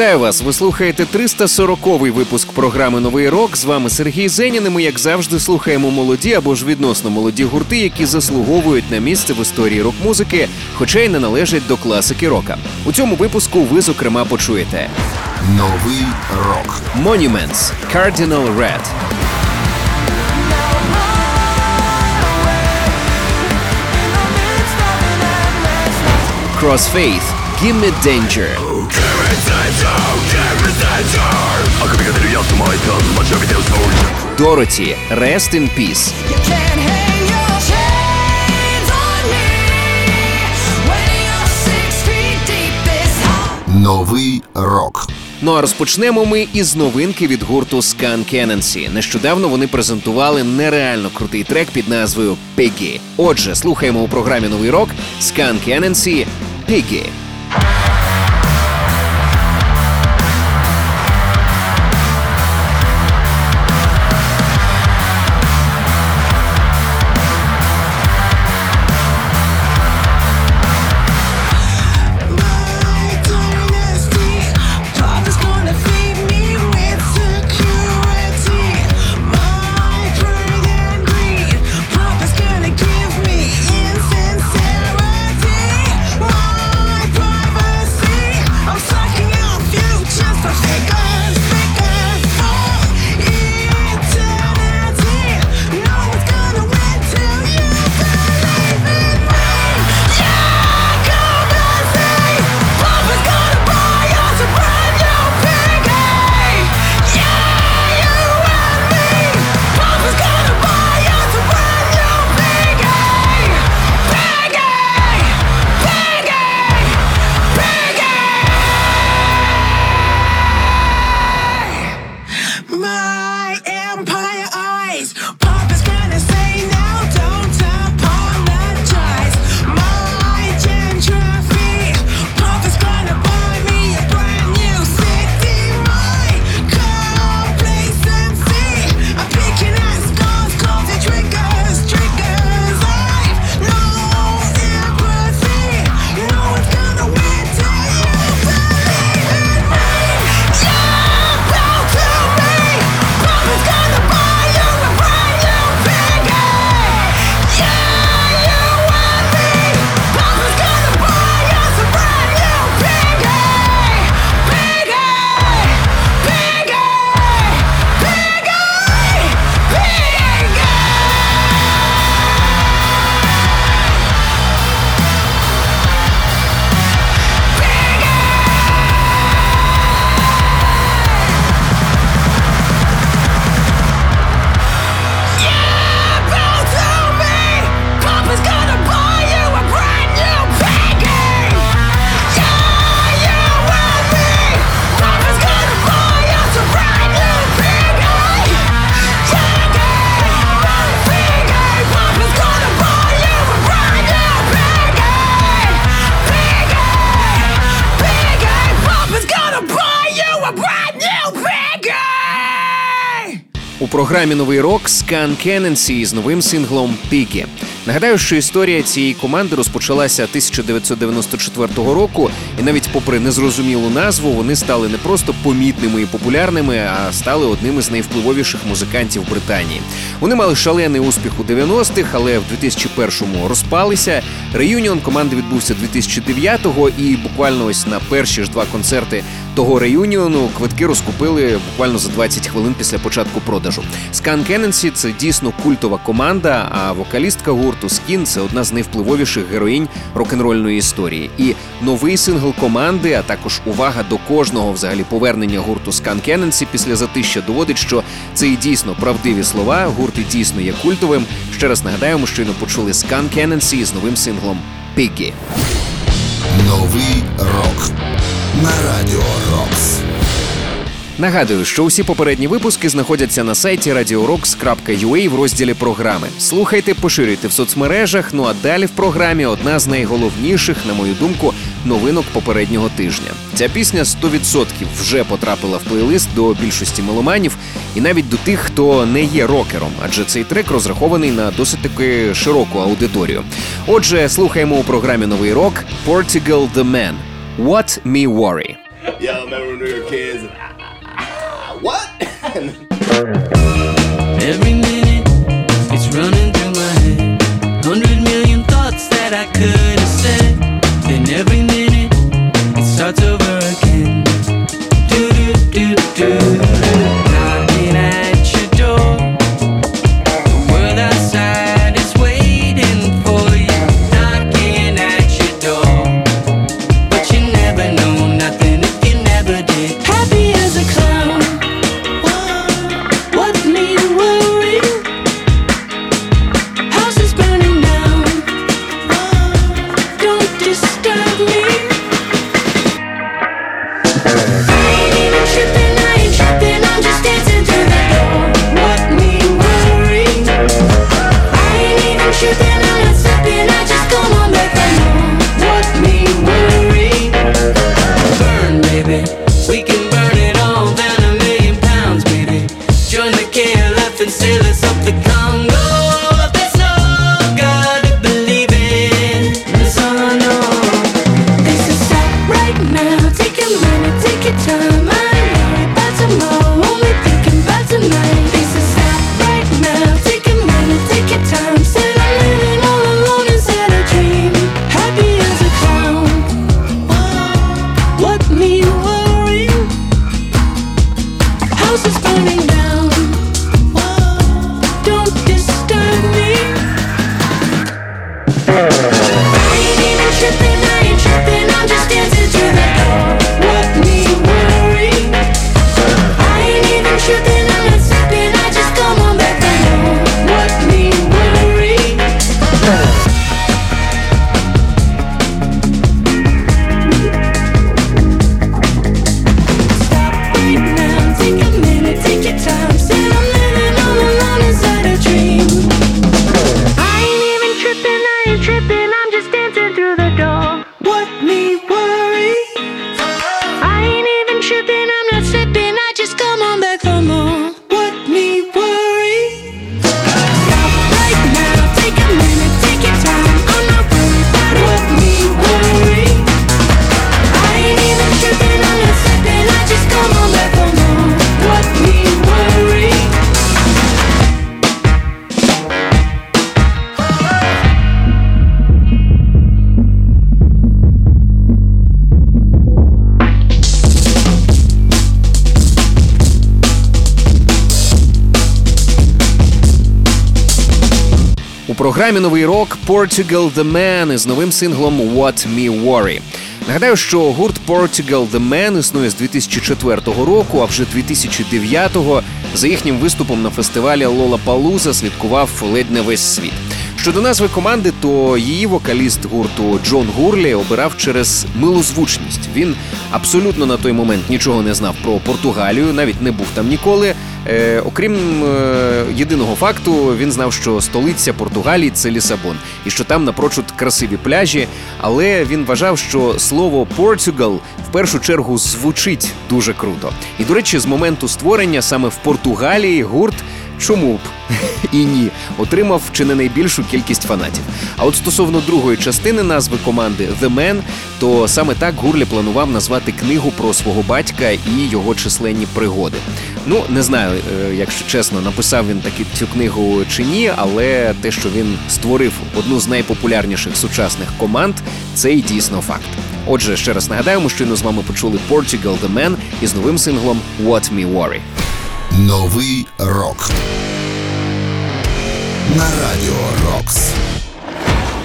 Вітаю вас! Ви слухаєте 340-й випуск програми Новий рок. З вами Сергій Зенін. і Ми, як завжди, слухаємо молоді або ж відносно молоді гурти, які заслуговують на місце в історії рок-музики, хоча й не належать до класики рока. У цьому випуску ви зокрема почуєте Новий рок Monuments Cardinal Red Crossfaith Gimme Danger Дороті Rest in Peace. Новий рок. Ну а розпочнемо ми із новинки від гурту Scan Cannoncy. Нещодавно вони презентували нереально крутий трек під назвою Piggy. Отже, слухаємо у програмі Новий рок Scan Cannoncy Piggy. Bye. Eyes. Програмі Новий рок Scan Cannoncy з новим синглом Piggy. Нагадаю, що історія цієї команди розпочалася 1994 року, і навіть попри незрозумілу назву, вони стали не просто помітними і популярними, а стали одним із найвпливовіших музикантів Британії. Вони мали шалений успіх у 90-х, але в 2001-му розпалися. Реюніон команди відбувся 2009-го, і буквально ось на перші ж два концерти того реюніону квитки розкупили буквально за 20 хвилин після початку продажу. Skunk Anansie це дійсно культова команда, а вокалістка гурту Скін це одна з найвпливовіших героїнь рок-н-рольної історії. І новий сингл команди, а також увага до кожного взагалі повернення гурту Skunk Anansie після затишшя доводить, що це і дійсно правдиві слова. Гурт і дійсно є культовим. Ще раз нагадаємо, щойно почули Skunk Anansie з новим синглом Piggy. Новий рок на радіо Рокс. Нагадую, що усі попередні випуски знаходяться на сайті radiorocks.ua в розділі програми. Слухайте, поширюйте в соцмережах. Ну а далі в програмі одна з найголовніших, на мою думку, новинок попереднього тижня. Ця пісня 100% вже потрапила в плейлист до більшості меломанів, і навіть до тих, хто не є рокером, адже цей трек розрахований на досить таки широку аудиторію. Отже, слухаємо у програмі Новий рок Portugal The Man. What Me Worry. Y'all remember when we were kids? Ah, what? Every minute it's running through my head. Hundred million thoughts that I could House is burning down. Програмі новий рок Portugal The Man із новим синглом What Me Worry. Нагадаю, що гурт Portugal The Man існує з 2004 року, а вже 2009-го за їхнім виступом на фестивалі Lollapalooza слідкував ледь не весь світ. Щодо назви команди, то її вокаліст гурту Джон Гурлі обирав через милозвучність. Він абсолютно на той момент нічого не знав про Португалію, навіть не був там ніколи. Е, окрім е, єдиного факту, він знав, що столиця Португалії це Лісабон, і що там напрочуд красиві пляжі. Але він вважав, що слово Португал в першу чергу звучить дуже круто. І до речі, з моменту створення саме в Португалії гурт. Чому б і ні, отримав чи не найбільшу кількість фанатів. А от стосовно другої частини назви команди The Man, то саме так Гурлі планував назвати книгу про свого батька і його численні пригоди. Ну не знаю, е, якщо чесно, написав він таки цю книгу чи ні, але те, що він створив одну з найпопулярніших сучасних команд, це і дійсно факт. Отже, ще раз нагадаємо, щойно з вами почули Portugal The Man із новим синглом What Me Worry. Новий рок. На радіо Рокс.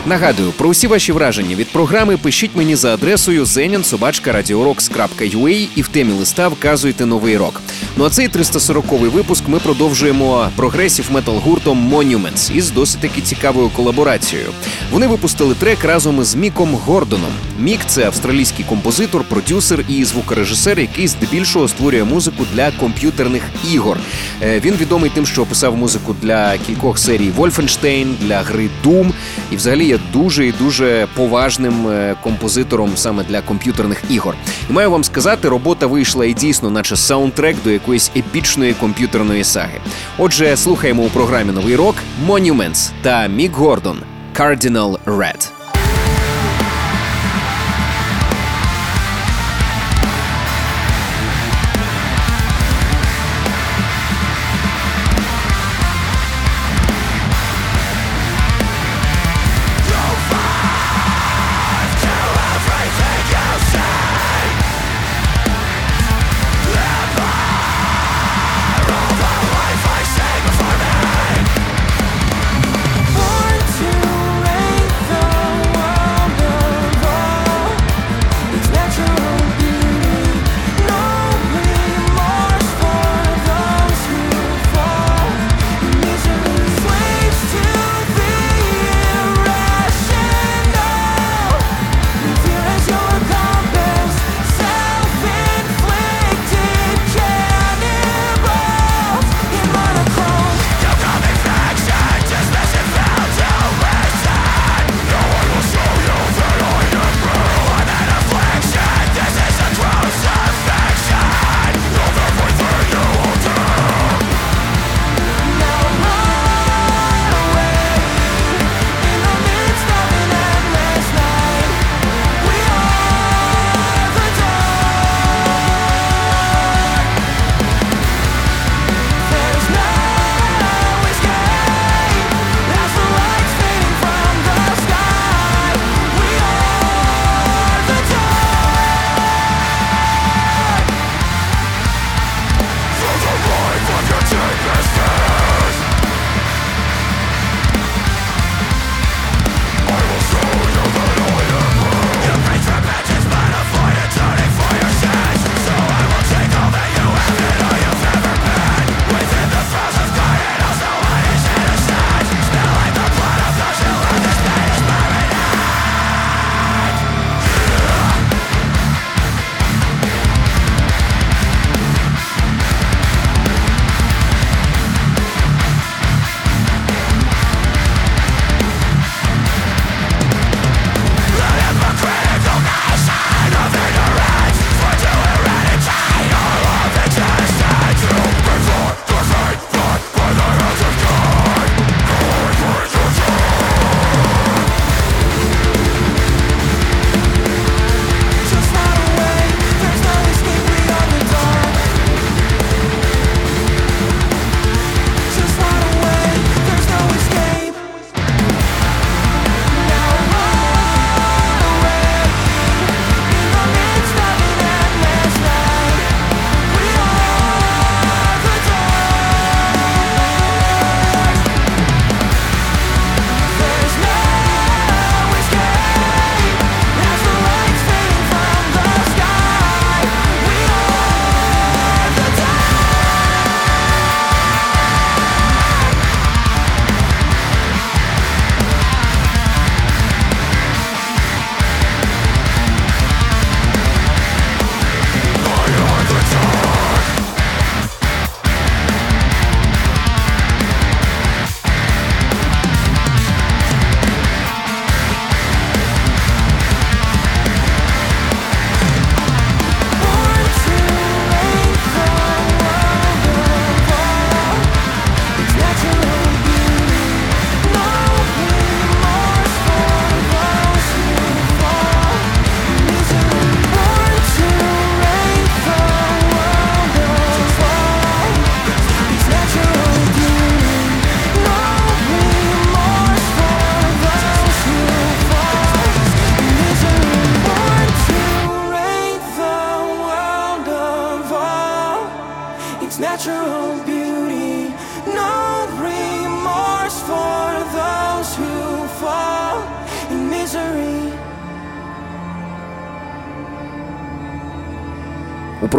Нагадую, про усі ваші враження від програми пишіть мені за адресою zenyansobachka.radiorocks.ua і в темі листа вказуйте новий рок. Ну а цей 340-й випуск ми продовжуємо прогресів метал гуртом Monuments із досить таки цікавою колаборацією. Вони випустили трек разом із Міком Гордоном. Мік це австралійський композитор, продюсер і звукорежисер, який здебільшого створює музику для комп'ютерних ігор. Е, Він відомий тим, що описав музику для кількох серій Wolfenstein, для гри Doom, і взагалі є дуже і дуже поважним е, композитором саме для комп'ютерних ігор. І маю вам сказати, робота вийшла і дійсно, наче саундтрек до якоїсь епічної комп'ютерної саги. Отже, слухаємо у програмі Новий рок Monuments та Мік Гордон Cardinal Red.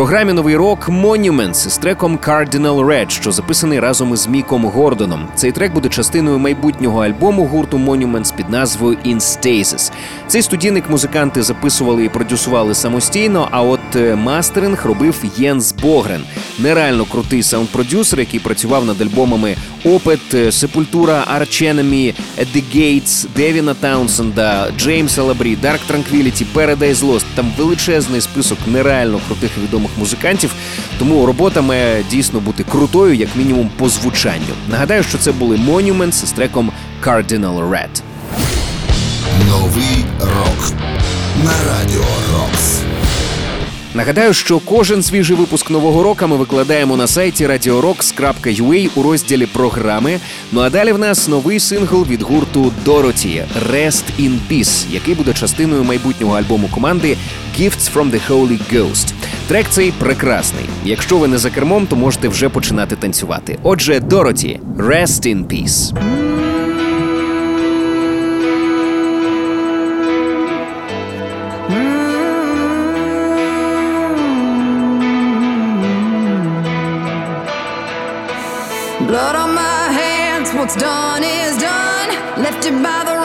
Програмі новий рок Monuments з треком Cardinal Red, що записаний разом із Міком Гордоном. Цей трек буде частиною майбутнього альбому гурту Monuments під назвою In Stasis. Цей студійник музиканти записували і продюсували самостійно. А от е, мастеринг робив Єнс Богрен, нереально крутий саунд-продюсер, який працював над альбомами Опит, е, Сепультура, At the Gates, Девіна Таунсенда, Джеймса Лабрі, Dark Tranquility, Paradise Lost. Там величезний список нереально крутих відомих музикантів. Тому робота має дійсно бути крутою, як мінімум по звучанню. Нагадаю, що це були Monuments з треком Cardinal Red. Новий рок на радіо. Нагадаю, що кожен свіжий випуск нового року ми викладаємо на сайті radiorocks.ua у розділі програми. Ну а далі в нас новий сингл від гурту Дороті Rest in Peace, який буде частиною майбутнього альбому команди Gifts from the Holy Ghost. Трек цей прекрасний. Якщо ви не за кермом, то можете вже починати танцювати. Отже, Дороті Rest in Peace. What's done is done. Left by the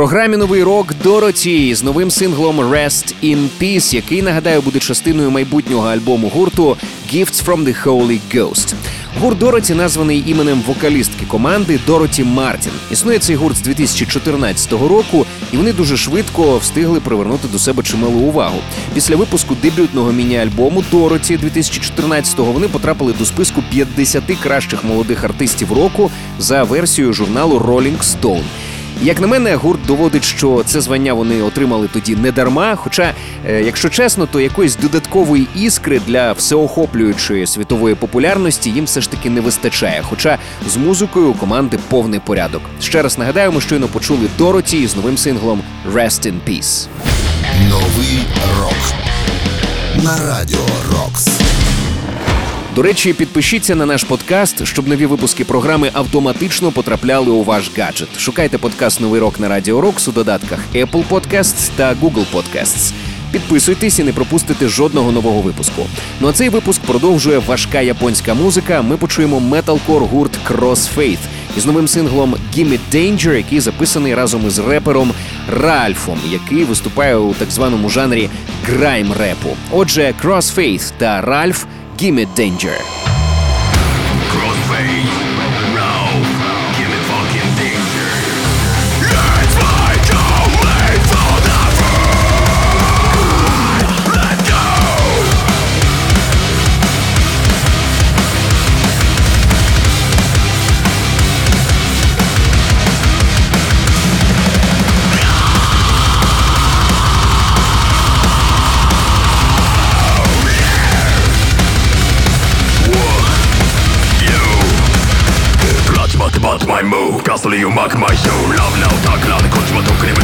програмі новий рок Дороті з новим синглом Rest in Peace, який нагадаю буде частиною майбутнього альбому гурту Gifts from the Holy Ghost. Гурт Дороті названий іменем вокалістки команди Дороті Мартін. Існує цей гурт з 2014 року, і вони дуже швидко встигли привернути до себе чималу увагу. Після випуску дебютного міні-альбому Дороті 2014-го вони потрапили до списку 50 кращих молодих артистів року за версією журналу Rolling Stone. Як на мене, гурт доводить, що це звання вони отримали тоді не дарма. Хоча, е, якщо чесно, то якоїсь додаткової іскри для всеохоплюючої світової популярності їм все ж таки не вистачає. Хоча з музикою у команди повний порядок. Ще раз нагадаємо, щойно почули Дороті з новим синглом «Rest in Peace». Новий рок на радіо Рокс. До речі, підпишіться на наш подкаст, щоб нові випуски програми автоматично потрапляли у ваш гаджет. Шукайте подкаст Новий рок на Радіо Рокс у додатках Apple Podcasts та Google Podcasts. Підписуйтесь і не пропустите жодного нового випуску. Ну а цей випуск продовжує важка японська музика. Ми почуємо металкор гурт Crossfaith із новим синглом «Gimme Danger», який записаний разом із репером Ральфом, який виступає у так званому жанрі грайм репу. Отже, Crossfaith та Ральф – Gimme Danger. Crossfade. Hopefully you mark my soul. Love now, talk loud, konuşma tok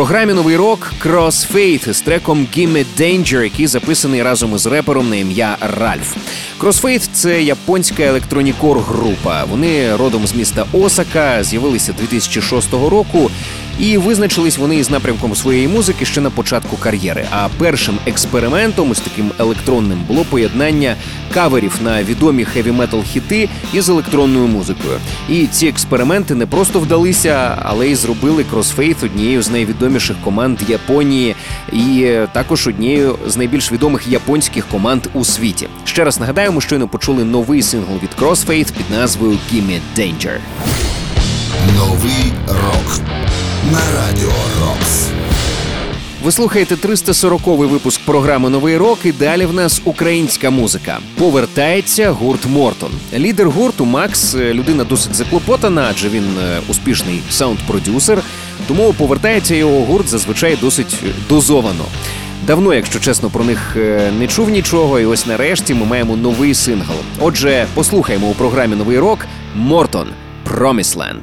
програмі новий рок Crossfade з треком Gimme Danger, який записаний разом із репером на ім'я Ральф. Crossfade – це японська електронікор група. Вони родом з міста Осака, з'явилися 2006 року і визначились вони із напрямком своєї музики ще на початку кар'єри. А першим експериментом із таким електронним було поєднання каверів на відомі хеві метал хіти із електронною музикою. І ці експерименти не просто вдалися, але й зробили Crossfaith однією з найвідоміших команд Японії і також однією з найбільш відомих японських команд у світі. Ще раз нагадаємо, що ми почули новий сингл від Crossfaith під назвою «Gimme Danger». Новий рок на радіо Рокс. Ви слухаєте 340-й випуск програми Новий рок. І далі в нас українська музика. Повертається гурт Мортон. Лідер гурту Макс е, людина досить заклопотана, адже він е, успішний саунд-продюсер. Тому повертається його гурт зазвичай досить е, дозовано. Давно, якщо чесно, про них не чув нічого, і ось нарешті ми маємо новий сингл. Отже, послухаємо у програмі Новий рок Мортон Промісленд.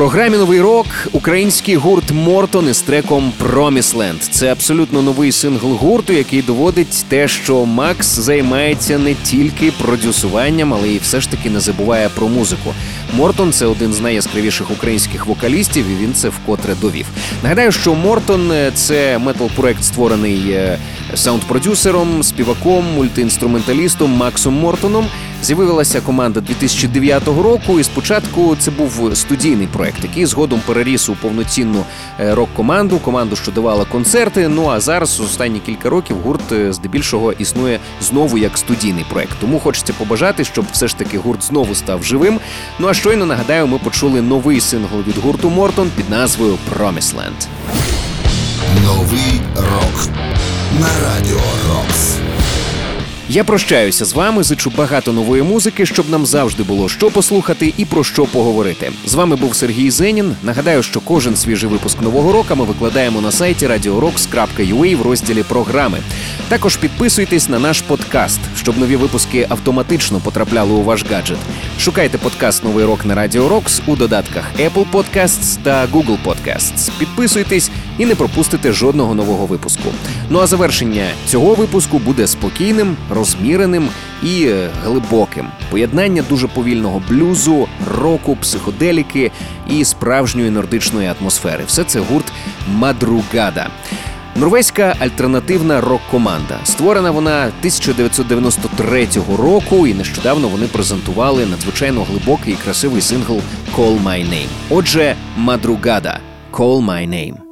Програмі новий рок український гурт Мортон із треком Promised Land. Це абсолютно новий сингл гурту, який доводить те, що Макс займається не тільки продюсуванням, але й все ж таки не забуває про музику. Мортон це один з найяскравіших українських вокалістів, і він це вкотре довів. Нагадаю, що Мортон це метал-проект, створений е, саунд-продюсером, співаком, мультиінструменталістом Максом Мортоном. З'явилася команда 2009 року, і спочатку це був студійний проект, який згодом переріс у повноцінну е, рок-команду, команду, що давала концерти. Ну а зараз, останні кілька років, гурт е, здебільшого існує знову як студійний проект. Тому хочеться побажати, щоб все ж таки гурт знову став живим. Ну а щойно нагадаю, ми почули новий сингл від гурту Мортон під назвою Promisland. Новий рок на радіо Рокс. Я прощаюся з вами, зичу багато нової музики, щоб нам завжди було що послухати і про що поговорити. З вами був Сергій Зенін. Нагадаю, що кожен свіжий випуск нового року ми викладаємо на сайті radiorocks.ua в розділі програми. Також підписуйтесь на наш подкаст, щоб нові випуски автоматично потрапляли у ваш гаджет. Шукайте подкаст Новий рок на Радіо Рокс у додатках Apple Podcasts та Google Podcasts. Підписуйтесь і не пропустите жодного нового випуску. Ну а завершення цього випуску буде спокійним, розміреним і е, глибоким. Поєднання дуже повільного блюзу, року, психоделіки і справжньої нордичної атмосфери. Все це гурт Мадругада. Норвезька альтернативна рок-команда. Створена вона 1993 року, і нещодавно вони презентували надзвичайно глибокий і красивий сингл Call My Name. Отже, Мадругада Call My Name.